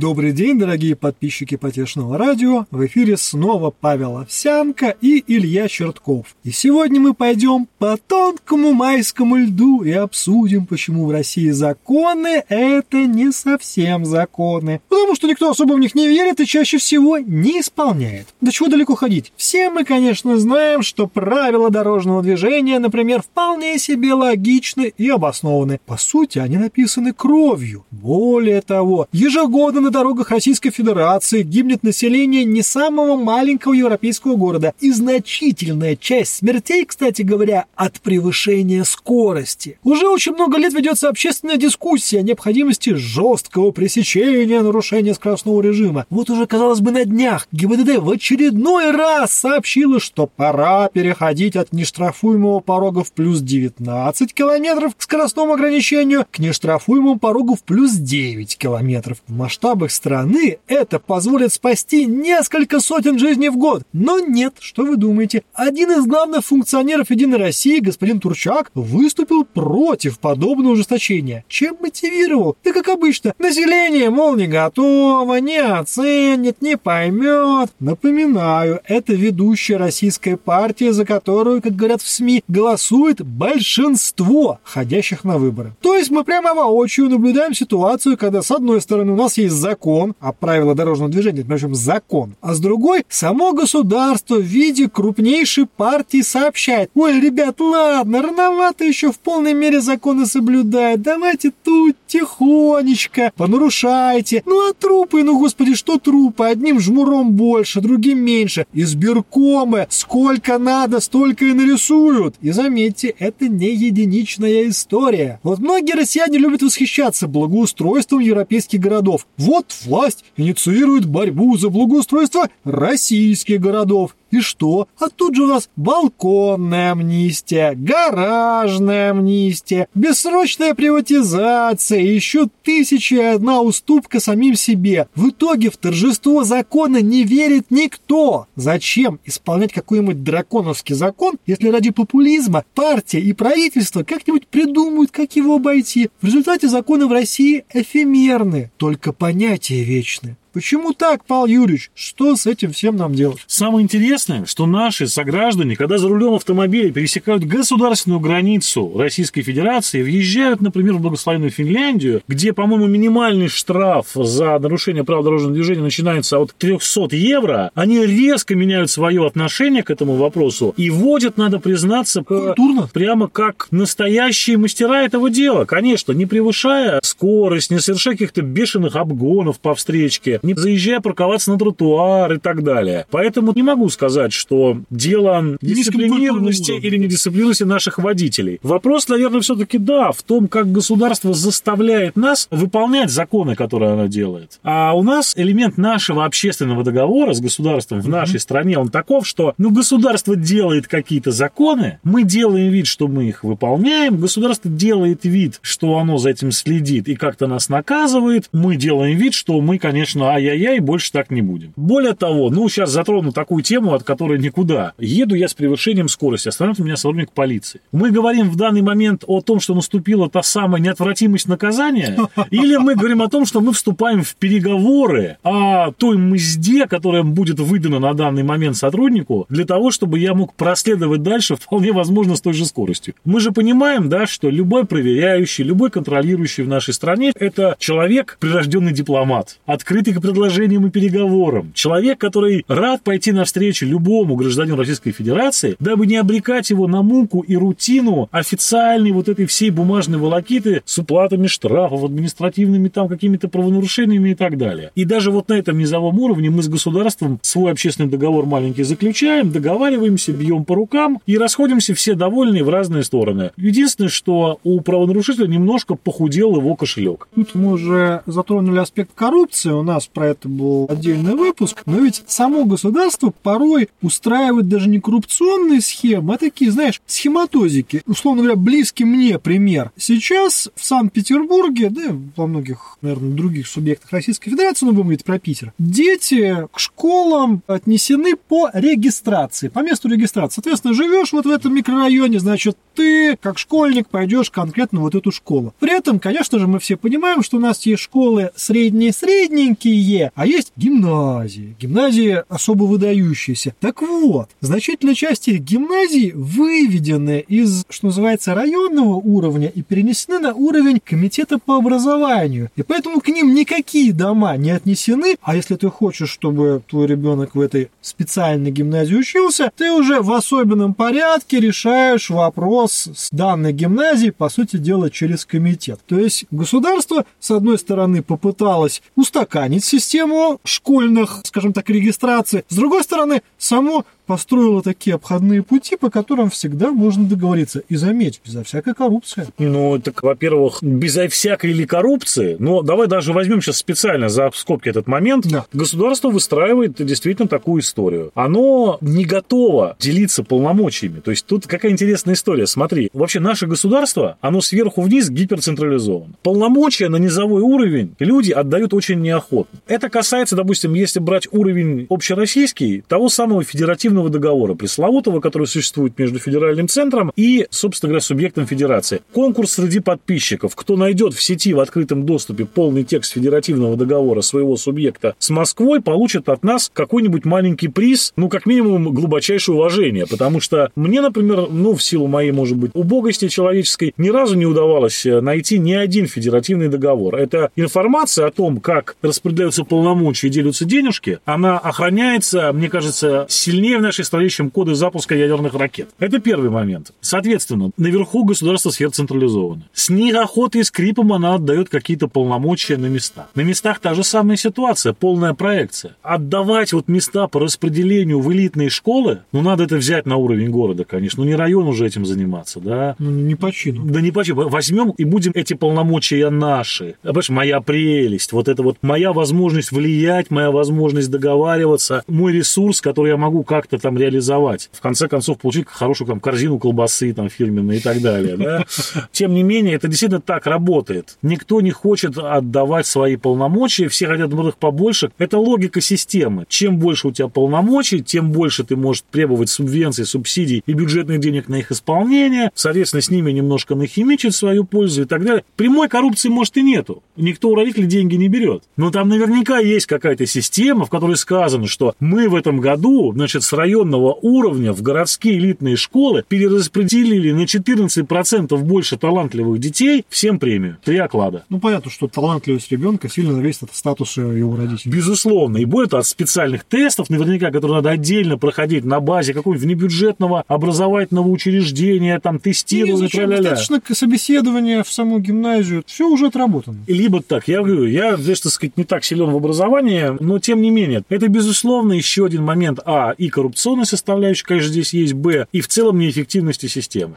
Добрый день, дорогие подписчики Потешного радио. В эфире снова Павел Овсянко и Илья Чертков. И сегодня мы пойдем по тонкому майскому льду и обсудим, почему в России законы – это не совсем законы. Потому что никто особо в них не верит и чаще всего не исполняет. До чего далеко ходить? Все мы, конечно, знаем, что правила дорожного движения, например, вполне себе логичны и обоснованы. По сути, они написаны кровью. Более того, ежегодно на дорогах Российской Федерации гибнет население не самого маленького европейского города. И значительная часть смертей, кстати говоря, от превышения скорости. Уже очень много лет ведется общественная дискуссия о необходимости жесткого пресечения нарушения скоростного режима. Вот уже, казалось бы, на днях ГИБДД в очередной раз сообщила, что пора переходить от нештрафуемого порога в плюс 19 километров к скоростному ограничению к нештрафуемому порогу в плюс 9 километров. В масштаб масштабах страны это позволит спасти несколько сотен жизней в год. Но нет, что вы думаете? Один из главных функционеров Единой России, господин Турчак, выступил против подобного ужесточения. Чем мотивировал? Да как обычно, население, мол, не готово, не оценит, не поймет. Напоминаю, это ведущая российская партия, за которую, как говорят в СМИ, голосует большинство ходящих на выборы. То есть мы прямо воочию наблюдаем ситуацию, когда с одной стороны у нас есть закон, а правила дорожного движения, это, причем закон, а с другой само государство в виде крупнейшей партии сообщает, ой, ребят, ладно, рановато еще в полной мере законы соблюдать, давайте тут тихонечко, понарушайте. Ну а трупы, ну господи, что трупы, одним жмуром больше, другим меньше. Избиркомы сколько надо, столько и нарисуют. И заметьте, это не единичная история. Вот многие россияне любят восхищаться благоустройством европейских городов. Вот власть инициирует борьбу за благоустройство российских городов. И что? А тут же у нас балконная амнистия, гаражная амнистия, бессрочная приватизация, еще тысяча и одна уступка самим себе. В итоге в торжество закона не верит никто. Зачем исполнять какой-нибудь драконовский закон, если ради популизма партия и правительство как-нибудь придумают, как его обойти? В результате законы в России эфемерны, только понятия вечны. Почему так, Павел Юрьевич? Что с этим всем нам делать? Самое интересное, что наши сограждане, когда за рулем автомобиля пересекают государственную границу Российской Федерации, въезжают, например, в благословенную Финляндию, где, по-моему, минимальный штраф за нарушение правил дорожного движения начинается от 300 евро, они резко меняют свое отношение к этому вопросу и водят, надо признаться, Культурно. прямо как настоящие мастера этого дела. Конечно, не превышая скорость, не совершая каких-то бешеных обгонов по встречке, не заезжая парковаться на тротуар и так далее. Поэтому не могу сказать, что дело дисциплинированности или недисциплинированности наших водителей. Вопрос, наверное, все-таки да, в том, как государство заставляет нас выполнять законы, которые оно делает. А у нас элемент нашего общественного договора с государством в нашей стране, он таков, что ну, государство делает какие-то законы, мы делаем вид, что мы их выполняем, государство делает вид, что оно за этим следит и как-то нас наказывает, мы делаем вид, что мы, конечно, ай-яй-яй, больше так не будем. Более того, ну, сейчас затрону такую тему, от которой никуда. Еду я с превышением скорости, останавливает меня сотрудник полиции. Мы говорим в данный момент о том, что наступила та самая неотвратимость наказания, или мы говорим о том, что мы вступаем в переговоры о той мзде, которая будет выдана на данный момент сотруднику, для того, чтобы я мог проследовать дальше, вполне возможно, с той же скоростью. Мы же понимаем, да, что любой проверяющий, любой контролирующий в нашей стране – это человек, прирожденный дипломат, открытый предложениям и переговорам. Человек, который рад пойти навстречу любому гражданину Российской Федерации, дабы не обрекать его на муку и рутину официальной вот этой всей бумажной волокиты с уплатами штрафов, административными там какими-то правонарушениями и так далее. И даже вот на этом низовом уровне мы с государством свой общественный договор маленький заключаем, договариваемся, бьем по рукам и расходимся все довольные в разные стороны. Единственное, что у правонарушителя немножко похудел его кошелек. Тут мы уже затронули аспект коррупции у нас про это был отдельный выпуск, но ведь само государство порой устраивает даже не коррупционные схемы, а такие, знаешь, схематозики. Условно говоря, близкий мне пример. Сейчас в Санкт-Петербурге, да во многих, наверное, других субъектах Российской Федерации, ну, будем говорить про Питер, дети к школам отнесены по регистрации, по месту регистрации. Соответственно, живешь вот в этом микрорайоне, значит, ты, как школьник, пойдешь конкретно вот эту школу. При этом, конечно же, мы все понимаем, что у нас есть школы средние-средненькие, а есть гимназии. Гимназии особо выдающиеся. Так вот, значительная часть их гимназий выведены из, что называется, районного уровня и перенесены на уровень комитета по образованию. И поэтому к ним никакие дома не отнесены. А если ты хочешь, чтобы твой ребенок в этой специальной гимназии учился, ты уже в особенном порядке решаешь вопрос с данной гимназией, по сути дела, через комитет. То есть государство, с одной стороны, попыталось устаканить систему школьных, скажем так, регистраций, с другой стороны, само построила такие обходные пути, по которым всегда можно договориться. И заметь, безо всякой коррупции. Ну, так, во-первых, безо всякой ли коррупции, но давай даже возьмем сейчас специально за скобки этот момент. Да. Государство выстраивает действительно такую историю. Оно не готово делиться полномочиями. То есть тут какая интересная история. Смотри, вообще наше государство, оно сверху вниз гиперцентрализовано. Полномочия на низовой уровень люди отдают очень неохотно. Это касается, допустим, если брать уровень общероссийский, того самого федеративного коллективного договора пресловутого, который существует между федеральным центром и, собственно говоря, субъектом федерации. Конкурс среди подписчиков. Кто найдет в сети в открытом доступе полный текст федеративного договора своего субъекта с Москвой, получит от нас какой-нибудь маленький приз, ну, как минимум, глубочайшее уважение. Потому что мне, например, ну, в силу моей, может быть, убогости человеческой, ни разу не удавалось э, найти ни один федеративный договор. Это информация о том, как распределяются полномочия и делятся денежки, она охраняется, мне кажется, сильнее нашей стране, чем коды запуска ядерных ракет. Это первый момент. Соответственно, наверху государство сверхцентрализовано. С неохотой и скрипом она отдает какие-то полномочия на места. На местах та же самая ситуация, полная проекция. Отдавать вот места по распределению в элитные школы, ну, надо это взять на уровень города, конечно. Ну, не район уже этим заниматься, да? Ну, не по чину. Да не по чину. Возьмем и будем эти полномочия наши. Понимаешь, моя прелесть, вот это вот моя возможность влиять, моя возможность договариваться, мой ресурс, который я могу как-то там реализовать. В конце концов, получить хорошую там корзину колбасы там фирменной и так далее. Да? Тем не менее, это действительно так работает. Никто не хочет отдавать свои полномочия, все хотят их побольше. Это логика системы. Чем больше у тебя полномочий, тем больше ты можешь требовать субвенций, субсидий и бюджетных денег на их исполнение. Соответственно, с ними немножко нахимичить свою пользу и так далее. Прямой коррупции, может, и нету. Никто у родителей деньги не берет. Но там наверняка есть какая-то система, в которой сказано, что мы в этом году, значит, с районного уровня в городские элитные школы перераспределили на 14% больше талантливых детей всем премию. Три оклада. Ну, понятно, что талантливость ребенка сильно зависит от статуса его родителей. Безусловно. И будет от специальных тестов, наверняка, которые надо отдельно проходить на базе какого-нибудь внебюджетного образовательного учреждения, там, тестирования, и достаточно собеседования в саму гимназию. Все уже отработано. Либо так. Я говорю, я, здесь, так сказать, не так силен в образовании, но тем не менее, это, безусловно, еще один момент, а, и коррупция коррупционной составляющей, конечно, здесь есть, б, и в целом неэффективности системы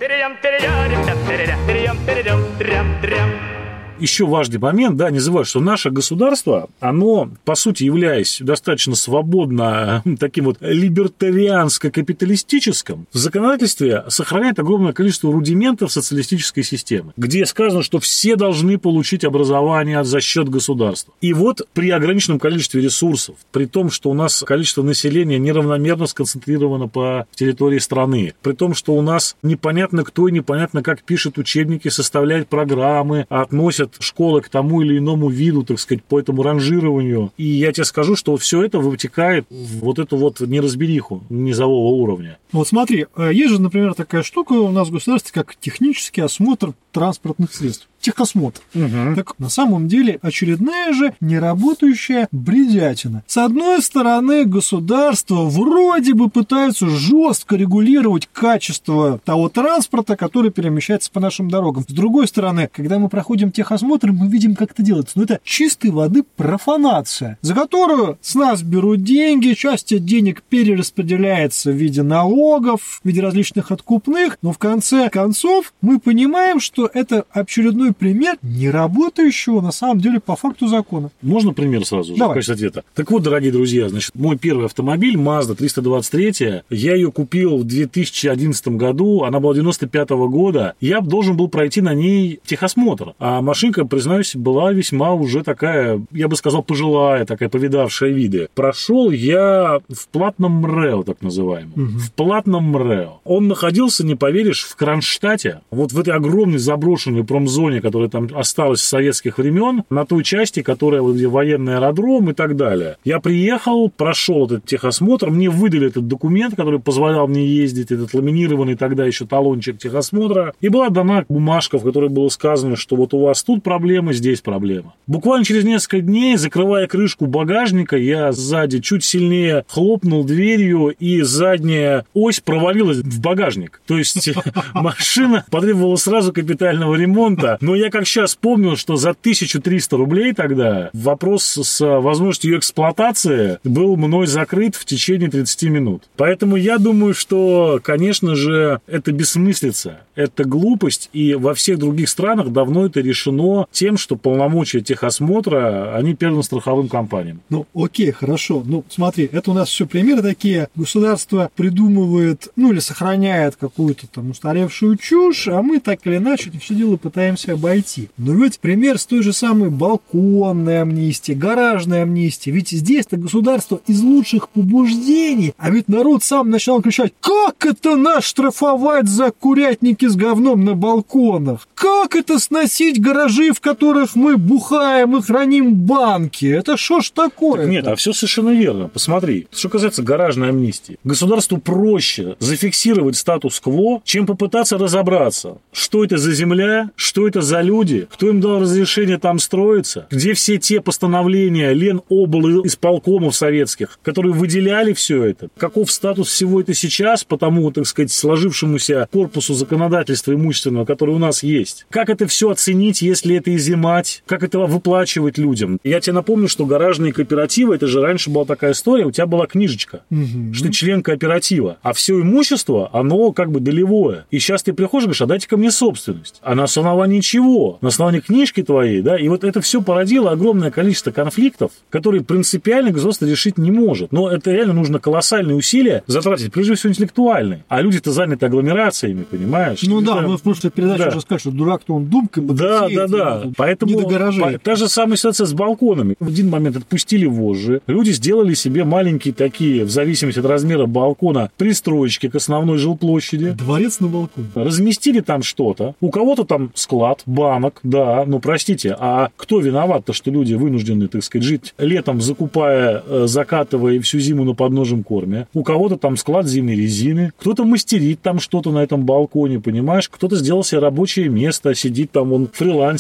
еще важный момент, да, не забывай, что наше государство, оно, по сути, являясь достаточно свободно таким вот либертарианско-капиталистическим, в законодательстве сохраняет огромное количество рудиментов социалистической системы, где сказано, что все должны получить образование за счет государства. И вот при ограниченном количестве ресурсов, при том, что у нас количество населения неравномерно сконцентрировано по территории страны, при том, что у нас непонятно кто и непонятно как пишет учебники, составляет программы, относят относят школы к тому или иному виду, так сказать, по этому ранжированию. И я тебе скажу, что все это вытекает в вот эту вот неразбериху низового уровня. Вот смотри, э, есть же, например, такая штука у нас в государстве, как технический осмотр транспортных средств техосмотр. Угу. Так на самом деле очередная же неработающая бредятина. С одной стороны, государство вроде бы пытается жестко регулировать качество того транспорта, который перемещается по нашим дорогам. С другой стороны, когда мы проходим техосмотр, мы видим, как это делается. Но это чистой воды профанация, за которую с нас берут деньги, часть денег перераспределяется в виде налогов, в виде различных откупных, но в конце концов мы понимаем, что это очередной пример не работающего на самом деле по факту закона. Можно пример сразу же Давай. в качестве ответа? Так вот, дорогие друзья, значит, мой первый автомобиль, Mazda 323, я ее купил в 2011 году, она была 95 года, я должен был пройти на ней техосмотр. А машинка, признаюсь, была весьма уже такая, я бы сказал, пожилая, такая повидавшая виды. Прошел я в платном МРЭО, так называемом. В платном МРЭО. Он находился, не поверишь, в Кронштадте, вот в этой огромной заброшенной промзоне, которая там осталась с советских времен, на той части, которая вот где военный аэродром и так далее. Я приехал, прошел этот техосмотр, мне выдали этот документ, который позволял мне ездить, этот ламинированный тогда еще талончик техосмотра, и была дана бумажка, в которой было сказано, что вот у вас тут проблема, здесь проблема. Буквально через несколько дней, закрывая крышку багажника, я сзади чуть сильнее хлопнул дверью, и задняя ось провалилась в багажник. То есть машина потребовала сразу капитального ремонта, но я как сейчас помню, что за 1300 рублей тогда вопрос с возможностью ее эксплуатации был мной закрыт в течение 30 минут. Поэтому я думаю, что, конечно же, это бессмыслица, это глупость, и во всех других странах давно это решено тем, что полномочия техосмотра, они переданы страховым компаниям. Ну, окей, хорошо. Ну, смотри, это у нас все примеры такие. Государство придумывает, ну, или сохраняет какую-то там устаревшую чушь, а мы так или иначе это все дело пытаемся обойти. Но ведь пример с той же самой балконной амнистией, гаражной амнистией. Ведь здесь-то государство из лучших побуждений, а ведь народ сам начал кричать, как это нас штрафовать за курятники с говном на балконах? Как это сносить гаражи, в которых мы бухаем и храним банки? Это что ж такое? Нет, а все совершенно верно. Посмотри, что касается гаражной амнистии. Государству проще зафиксировать статус-кво, чем попытаться разобраться, что это за земля, что это за люди, кто им дал разрешение там строиться, где все те постановления Лен Обл исполкомов советских, которые выделяли все это, каков статус всего это сейчас по тому, так сказать, сложившемуся корпусу законодательства имущественного, который у нас есть. Как это все оценить, если это изымать, как это выплачивать людям. Я тебе напомню, что гаражные кооперативы, это же раньше была такая история, у тебя была книжечка, Мгм. что ты член кооператива, а все имущество, оно как бы долевое. И сейчас ты приходишь и говоришь, а дайте ко мне собственность. А на основании чего? На основании книжки твоей, да? И вот это все породило огромное количество конфликтов, которые принципиально государство решить не может. Но это реально нужно колоссальные усилия затратить, прежде всего интеллектуальные. А люди-то заняты агломерациями, понимаешь? Ну да, Это- мы в прошлой передаче Да. уже сказали, что дурак-то он думкой да, да, да. Поэтому не до гаражей. по- та же самая ситуация с балконами. В один момент отпустили вожжи. Люди сделали себе маленькие такие, в зависимости от размера балкона, пристроечки к основной жилплощади. Дворец на балконе. Разместили там что-то. У кого-то там склад, банок, да. Ну, простите, а кто виноват-то, что люди вынуждены, так сказать, жить летом, закупая, э, закатывая и всю зиму на подножном корме? У кого-то там склад зимней резины. Кто-то мастерит там что-то на этом балконе, понимаешь? Кто-то сделал себе рабочее место, сидит там, он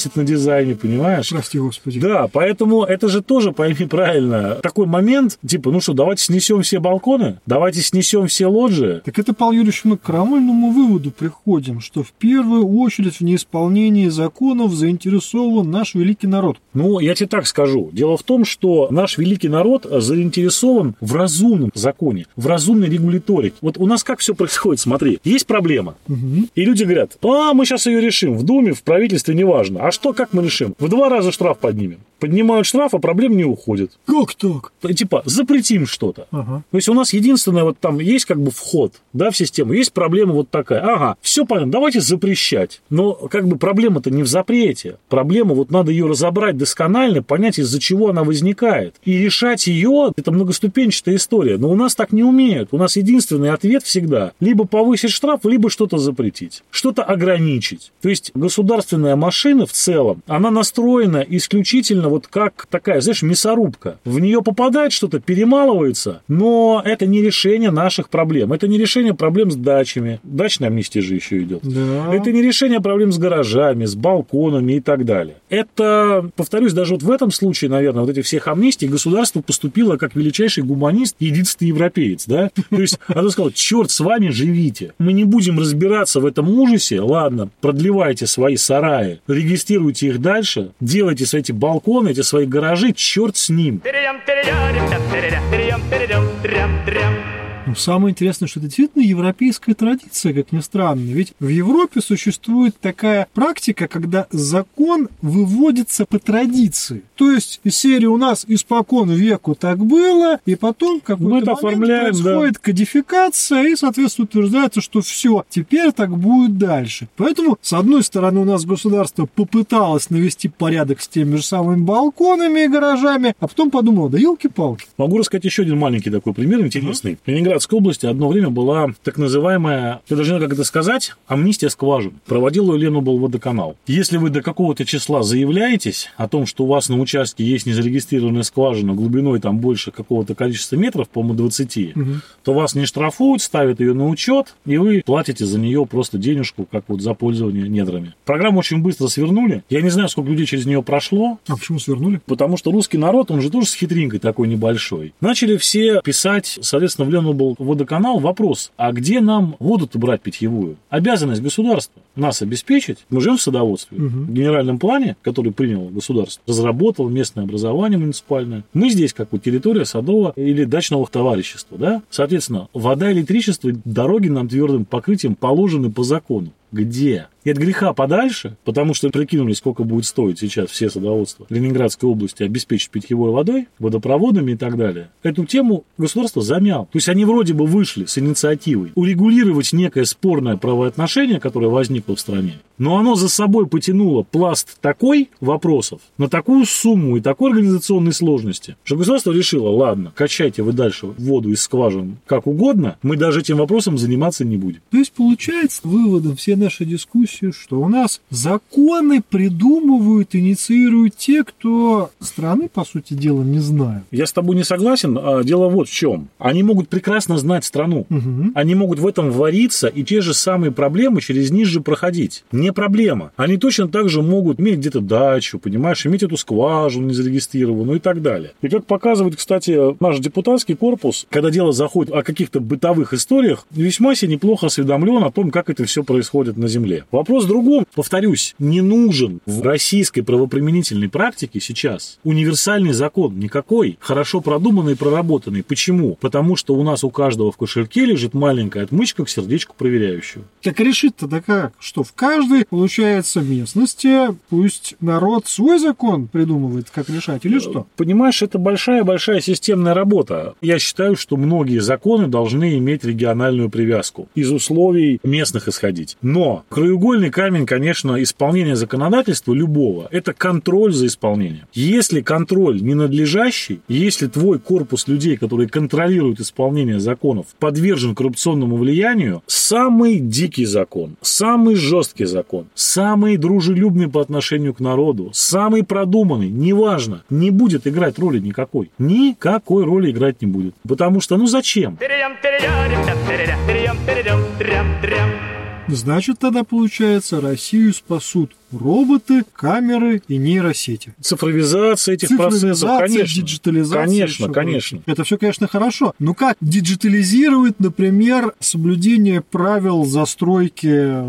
фрилансит на дизайне, понимаешь? Прости, господи. Да, поэтому это же тоже, пойми правильно, такой момент, типа, ну что, давайте снесем все балконы, давайте снесем все лоджии. Так это, Павел Юрьевич, мы к крамольному выводу приходим, что в первую очередь в неисполнении законов заинтересован наш великий народ. Ну, я тебе так скажу. Дело в том, что наш великий народ заинтересован в разумном законе, в разумной регуляторике. Вот у нас как все происходит, смотри. Есть проблема. Мгм. И люди говорят, а, мы сейчас ее решим. В Думе, в правительстве, неважно. А что, как мы решим? В два раза штраф поднимем. Поднимают штраф, а проблем не уходит. Как так? Типа, запретим что-то. Ага. То есть у нас единственное, вот там есть как бы вход, да, в систему, есть проблема вот такая. Ага, все понятно, давайте запрещать. Но как бы проблема-то не в запрете. Проблема, вот надо ее разобрать досконально, понять, из-за чего она возникает. И решать ее, это многоступенчатая история. Но у нас так не умеют. У нас единственный ответ всегда либо повысить штраф, либо что-то запретить, что-то ограничить. То есть государственная машина в целом, она настроена исключительно вот как такая, знаешь, мясорубка. В нее попадает что-то, перемалывается, но это не решение наших проблем. Это не решение проблем с дачами. Дачная амнистия же еще идет. Да. Это не решение проблем с гаражами, с балконами и так далее. Это, повторюсь, даже вот в этом случае, наверное, вот этих всех амнистий государство поступило как величайший гуманист, единственный европеец, да? То есть оно сказало, черт с вами, живите. Мы не будем разбираться в этом ужасе. Ладно, продлевайте свои сараи, регистрируйте их дальше, делайте эти балконы, эти свои гаражи, черт с ним. Ну, самое интересное, что это действительно европейская традиция, как ни странно. Ведь в Европе существует такая практика, когда закон выводится по традиции. То есть из серии у нас испокон веку так было, и потом какой-то Мы это момент происходит кодификация, и, соответственно, утверждается, что все, теперь так будет дальше. Поэтому, с одной стороны, у нас государство попыталось навести порядок с теми же самыми балконами и гаражами, а потом подумало, да елки-палки. Могу рассказать еще один маленький такой пример интересный. В Ленинградской области одно время была так называемая, я даже не знаю, как это сказать, амнистия скважин. Проводил ее Ленобл водоканал. Если вы до какого-то числа заявляетесь о том, что у вас на участке есть незарегистрированная скважина глубиной там больше какого-то количества метров, по-моему, 20, то вас не штрафуют, ставят ее на учет, и вы платите за нее просто денежку, как вот за пользование недрами. Программу очень быстро свернули. Я не знаю, сколько людей через нее прошло, А почему свернули? Потому что русский народ, он же тоже с хитринкой такой небольшой. Начали все писать, соответственно, в Ленобль водоканал вопрос, а где нам воду-то брать питьевую? Обязанность государства нас обеспечить. Мы живем в садоводстве. Мгм. В генеральном плане, который принял государство, разработал местное образование муниципальное. Мы здесь как вот территория садового или дачного товарищества, да? Соответственно, вода, электричество, дороги нам твердым покрытием положены по закону. Где? И от греха подальше, потому что прикинули, сколько будет стоить сейчас все садоводства Ленинградской области обеспечить питьевой водой, водопроводами и так далее. Эту тему государство замял. То есть они вроде бы вышли с инициативой урегулировать некое спорное правоотношение, которое возникло в стране, но оно за собой потянуло пласт такой вопросов на такую сумму и такой организационной сложности, что государство решило, ладно, качайте вы дальше воду из скважин как угодно, мы даже этим вопросом заниматься не будем. То есть, получается, выводом всей нашей дискуссии, что у нас законы придумывают, инициируют те, кто страны, по сути дела, не знают. Я с тобой не согласен, а дело вот в чем. Они могут прекрасно знать страну. Мгм. Они могут в этом вариться и те же самые проблемы через них же проходить. Не проблема. Они точно так же могут иметь где-то дачу, понимаешь, иметь эту скважину незарегистрированную и так далее. И как показывает, кстати, наш депутатский корпус, когда дело заходит о каких-то бытовых историях, весьма себе неплохо осведомлен о том, как это все происходит на Земле. Вопрос в другом. Повторюсь, не нужен в российской правоприменительной практике сейчас универсальный закон никакой, хорошо продуманный и проработанный. Почему? Потому что у нас у каждого в кошельке лежит маленькая отмычка к сердечку проверяющего. Так решить-то да как? Что в каждой, получается, местности пусть народ свой закон придумывает, как решать, или что? Понимаешь, это большая-большая системная работа. Я считаю, что многие законы должны иметь региональную привязку. Из условий местных исходить. Но краеугольный камень, конечно, исполнения законодательства любого – это контроль за исполнением. Если контроль ненадлежащий, если твой корпус людей, которые контролируют исполнение законов, подвержен коррупционному влиянию, самый дикий закон, самый жесткий закон, самый дружелюбный по отношению к народу, самый продуманный, неважно, не будет играть роли никакой. Никакой роли играть не будет. Потому что, ну зачем? Значит, тогда, получается, Россию спасут роботы, камеры и нейросети. Цифровизация этих процессов, Цифровизация, конечно. диджитализация. Конечно, конечно. прочее. Это все, конечно, хорошо. Но как диджитализировать, например, соблюдение правил застройки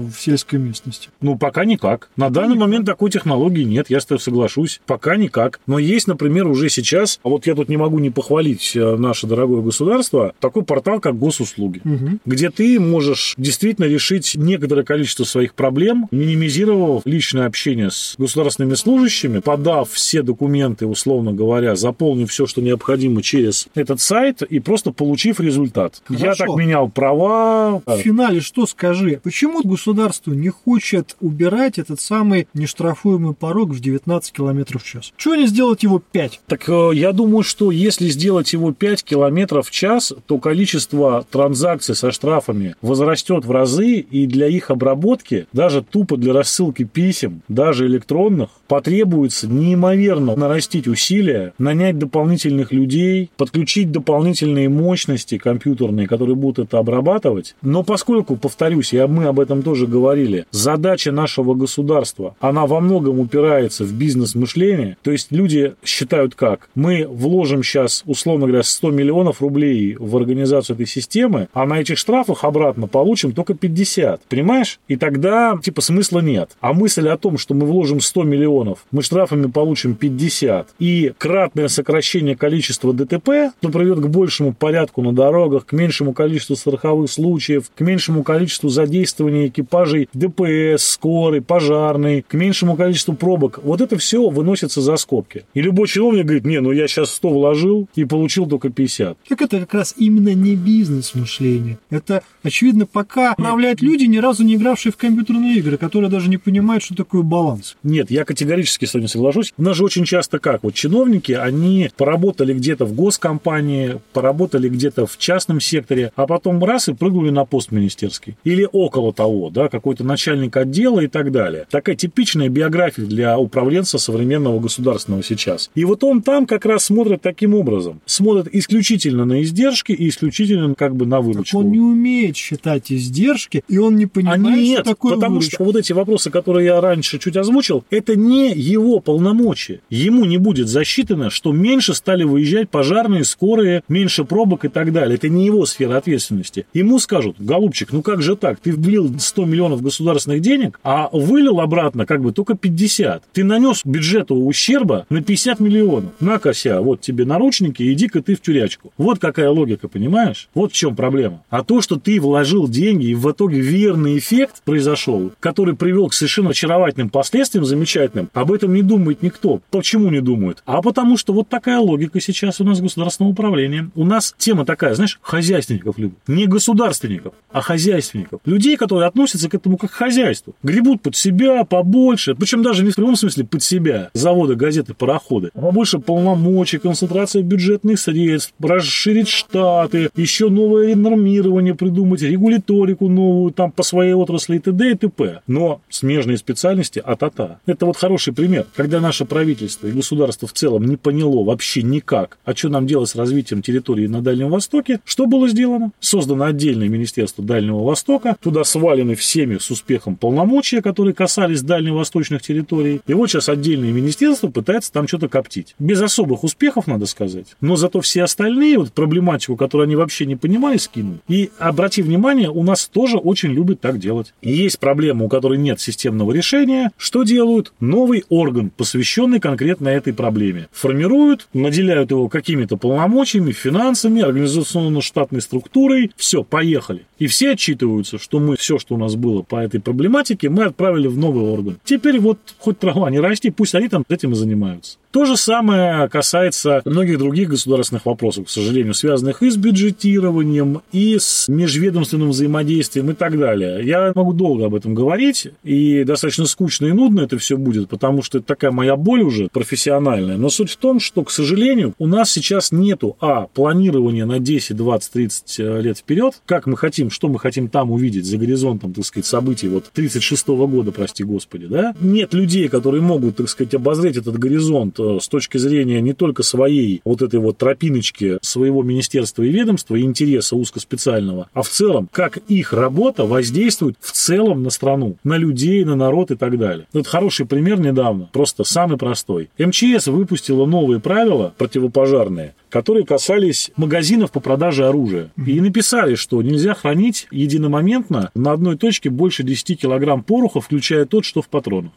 в сельской местности? Ну, пока никак. На данный момент такой технологии нет, я с тобой соглашусь. Пока никак. Но есть, например, уже сейчас, а вот я тут не могу не похвалить э, наше дорогое государство, такой портал, как госуслуги, Мгм. где ты можешь действительно решить некоторое количество своих проблем, минимизировав личное общение с государственными служащими, подав все документы, условно говоря, заполнив все, что необходимо через этот сайт и просто получив результат. Я Хорошо. так менял права. В финале что скажи? Почему государство не хочет убирать этот самый нештрафуемый порог в 19 километров в час? Чего не сделать его 5? Так э, я думаю, что если сделать его 5 километров в час, то количество транзакций со штрафами возрастет в разы, и для их обработки, даже тупо для рассылки писем, даже электронных, потребуется неимоверно нарастить усилия, нанять дополнительных людей, подключить дополнительные мощности компьютерные, которые будут это обрабатывать. Но поскольку, повторюсь, и мы об этом тоже говорили, задача нашего государства, она во многом упирается в бизнес-мышление, то есть люди считают как? Мы вложим сейчас, условно говоря, 100 миллионов рублей в организацию этой системы, а на этих штрафах обратно получим только 50. Понимаешь? И тогда, типа, смысла нет. А мысль о том, что мы вложим 100 миллионов миллионов, мы штрафами получим 50, и кратное сокращение количества ДТП, то приведет к большему порядку на дорогах, к меньшему количеству страховых случаев, к меньшему количеству задействования экипажей ДПС, скорой, пожарной, к меньшему количеству пробок. Вот это все выносится за скобки. И любой чиновник говорит, не, ну я сейчас 100 вложил и получил только 50. Так это как раз именно не бизнес-мышление. Это, очевидно, пока управляют люди, ни разу не игравшие в компьютерные игры, которые даже не понимают, что такое баланс. Нет, я категорически с вами соглашусь. У нас же очень часто как? Вот чиновники, они поработали где-то в госкомпании, поработали где-то в частном секторе, а потом раз и прыгнули на пост министерский. Или около того, да, какой-то начальник отдела и так далее. Такая типичная биография для управленца современного государственного сейчас. И вот он там как раз смотрит таким образом. Смотрит исключительно на издержки и исключительно как бы на выручку. Так он не умеет считать издержки, и он не понимает, а нет, что такое потому выручка. что вот эти вопросы, которые я раньше чуть озвучил, это не его полномочия. Ему не будет засчитано, что меньше стали выезжать пожарные, скорые, меньше пробок и так далее. Это не его сфера ответственности. Ему скажут, голубчик, ну как же так? Ты влил 100 миллионов государственных денег, а вылил обратно как бы только 50. Ты нанес бюджету ущерба на 50 миллионов. На, кося, вот тебе наручники, иди-ка ты в тюрячку. Вот какая логика, понимаешь? Вот в чем проблема. А то, что ты вложил деньги, и в итоге верный эффект произошел, который привел к совершенно очаровательным последствиям, замечательным, об этом не думает никто. Почему не думает? А потому что вот такая логика сейчас у нас государственного управления. У нас тема такая, знаешь, хозяйственников любят. Не государственников, а хозяйственников. Людей, которые относятся к этому как к хозяйству. Гребут под себя побольше, причем даже не в прямом смысле под себя. Заводы, газеты, пароходы. Побольше полномочий, концентрация бюджетных средств, расширить штаты, еще новое нормирование придумать, регуляторику новую там по своей отрасли и т.д. и т.п. Но смежные специальности а-та-та. Это вот хороший пример, когда наше правительство и государство в целом не поняло вообще никак, а что нам делать с развитием территории на Дальнем Востоке, что было сделано? Создано отдельное Министерство Дальнего Востока, туда свалены всеми с успехом полномочия, которые касались дальневосточных территорий. И вот сейчас отдельное министерство пытается там что-то коптить. Без особых успехов, надо сказать. Но зато все остальные, вот проблематику, которую они вообще не понимали, скинули. И обрати внимание, у нас тоже очень любят так делать. Есть проблема, у которой нет системного решения. Что делают? Новый орган, посвященный конкретно этой проблеме. Формируют, наделяют его какими-то полномочиями, финансами, организационно-штатной структурой. Все, поехали. И все отчитываются, что мы все, что у нас было по этой проблематике, мы отправили в новый орган. Теперь вот хоть трава не расти, пусть они там этим и занимаются. То же самое касается многих других государственных вопросов, к сожалению, связанных и с бюджетированием, и с межведомственным взаимодействием и так далее. Я могу долго об этом говорить, и достаточно скучно и нудно это все будет, потому что это такая моя боль уже профессиональная. Но суть в том, что, к сожалению, у нас сейчас нету, а, планирования на 10, 20, 30 лет вперед, как мы хотим, что мы хотим там увидеть за горизонтом, так сказать, событий вот 36 -го года, прости господи, да? Нет людей, которые могут, так сказать, обозреть этот горизонт с точки зрения не только своей вот этой вот тропиночки своего министерства и ведомства, и интереса узкоспециального, а в целом, как их работа воздействует в целом на страну, на людей, на народ и так далее. Это хороший пример недавно, просто самый простой. МЧС выпустила новые правила противопожарные, которые касались магазинов по продаже оружия. И написали, что нельзя хранить единомоментно на одной точке больше 10 килограмм пороха, включая тот, что в патронах.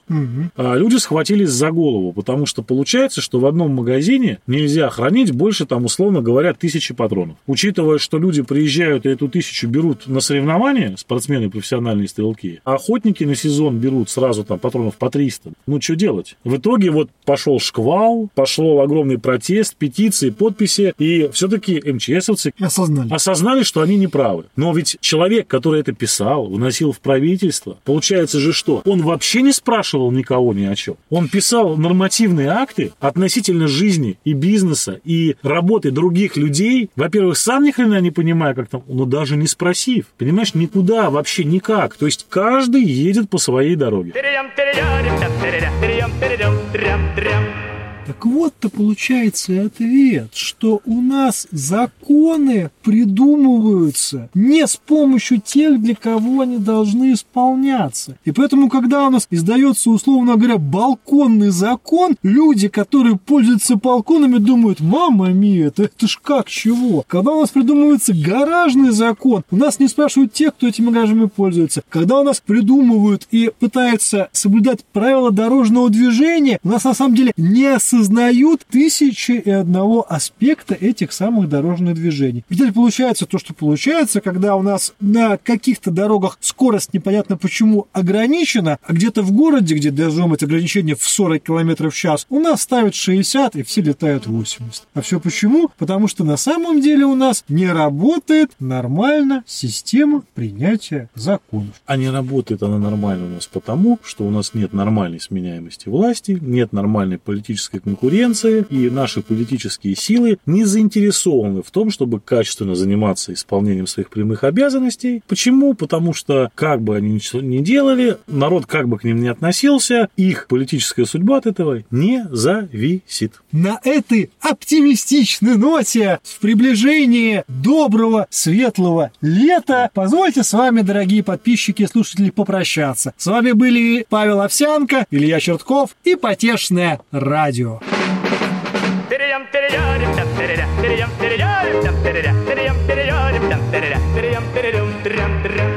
А люди схватились за голову, потому что получается, что в одном магазине нельзя хранить больше, там, условно говоря, тысячи патронов. Учитывая, что люди приезжают и эту тысячу берут на соревнования, спортсмены, профессиональные стрелки, а охотники на сезон берут сразу там патронов по 300. Ну, что делать? В итоге вот пошел шквал, пошел огромный протест, петиции, подписи, и все-таки МЧСовцы Осознали. осознали, что они неправы. Но ведь человек, который это писал, вносил в правительство, получается же что? Он вообще не спрашивал никого ни о чем. Он писал нормативные акты относительно жизни и бизнеса, и работы других людей. Во-первых, сам ни хрена не понимая, как там, но даже не спросив. Понимаешь, никуда, вообще никак. То есть каждый едет по своей дороге. Тирям, тирям, тирям, тирям, тирям, тирям, тирям. Так вот-то получается ответ, что у нас законы придумываются не с помощью тех, для кого они должны исполняться. И поэтому, когда у нас издается, условно говоря, балконный закон, люди, которые пользуются балконами, думают, мама мия, это, это ж как, чего? Когда у нас придумывается гаражный закон, у нас не спрашивают тех, кто этими гаражами пользуется. Когда у нас придумывают и пытаются соблюдать правила дорожного движения, у нас на самом деле не осознают тысячи и одного аспекта этих самых дорожных движений. Ведь получается то, что получается, когда у нас на каких-то дорогах скорость непонятно почему ограничена, а где-то в городе, где должно быть ограничение в 40 км в час, у нас ставят 60 и все летают 80. А все почему? Потому что на самом деле у нас не работает нормально система принятия законов. А не работает она нормально у нас потому, что у нас нет нормальной сменяемости власти, нет нормальной политической конкуренции, и наши политические силы не заинтересованы в том, чтобы качественно заниматься исполнением своих прямых обязанностей. Почему? Потому что, как бы они ничего не делали, народ как бы к ним не относился, их политическая судьба от этого не зависит. На этой оптимистичной ноте в приближении доброго, светлого лета позвольте с вами, дорогие подписчики и слушатели, попрощаться. С вами были Павел Овсянко, Илья Чертков и Потешное радио. Dum dum dum dum dum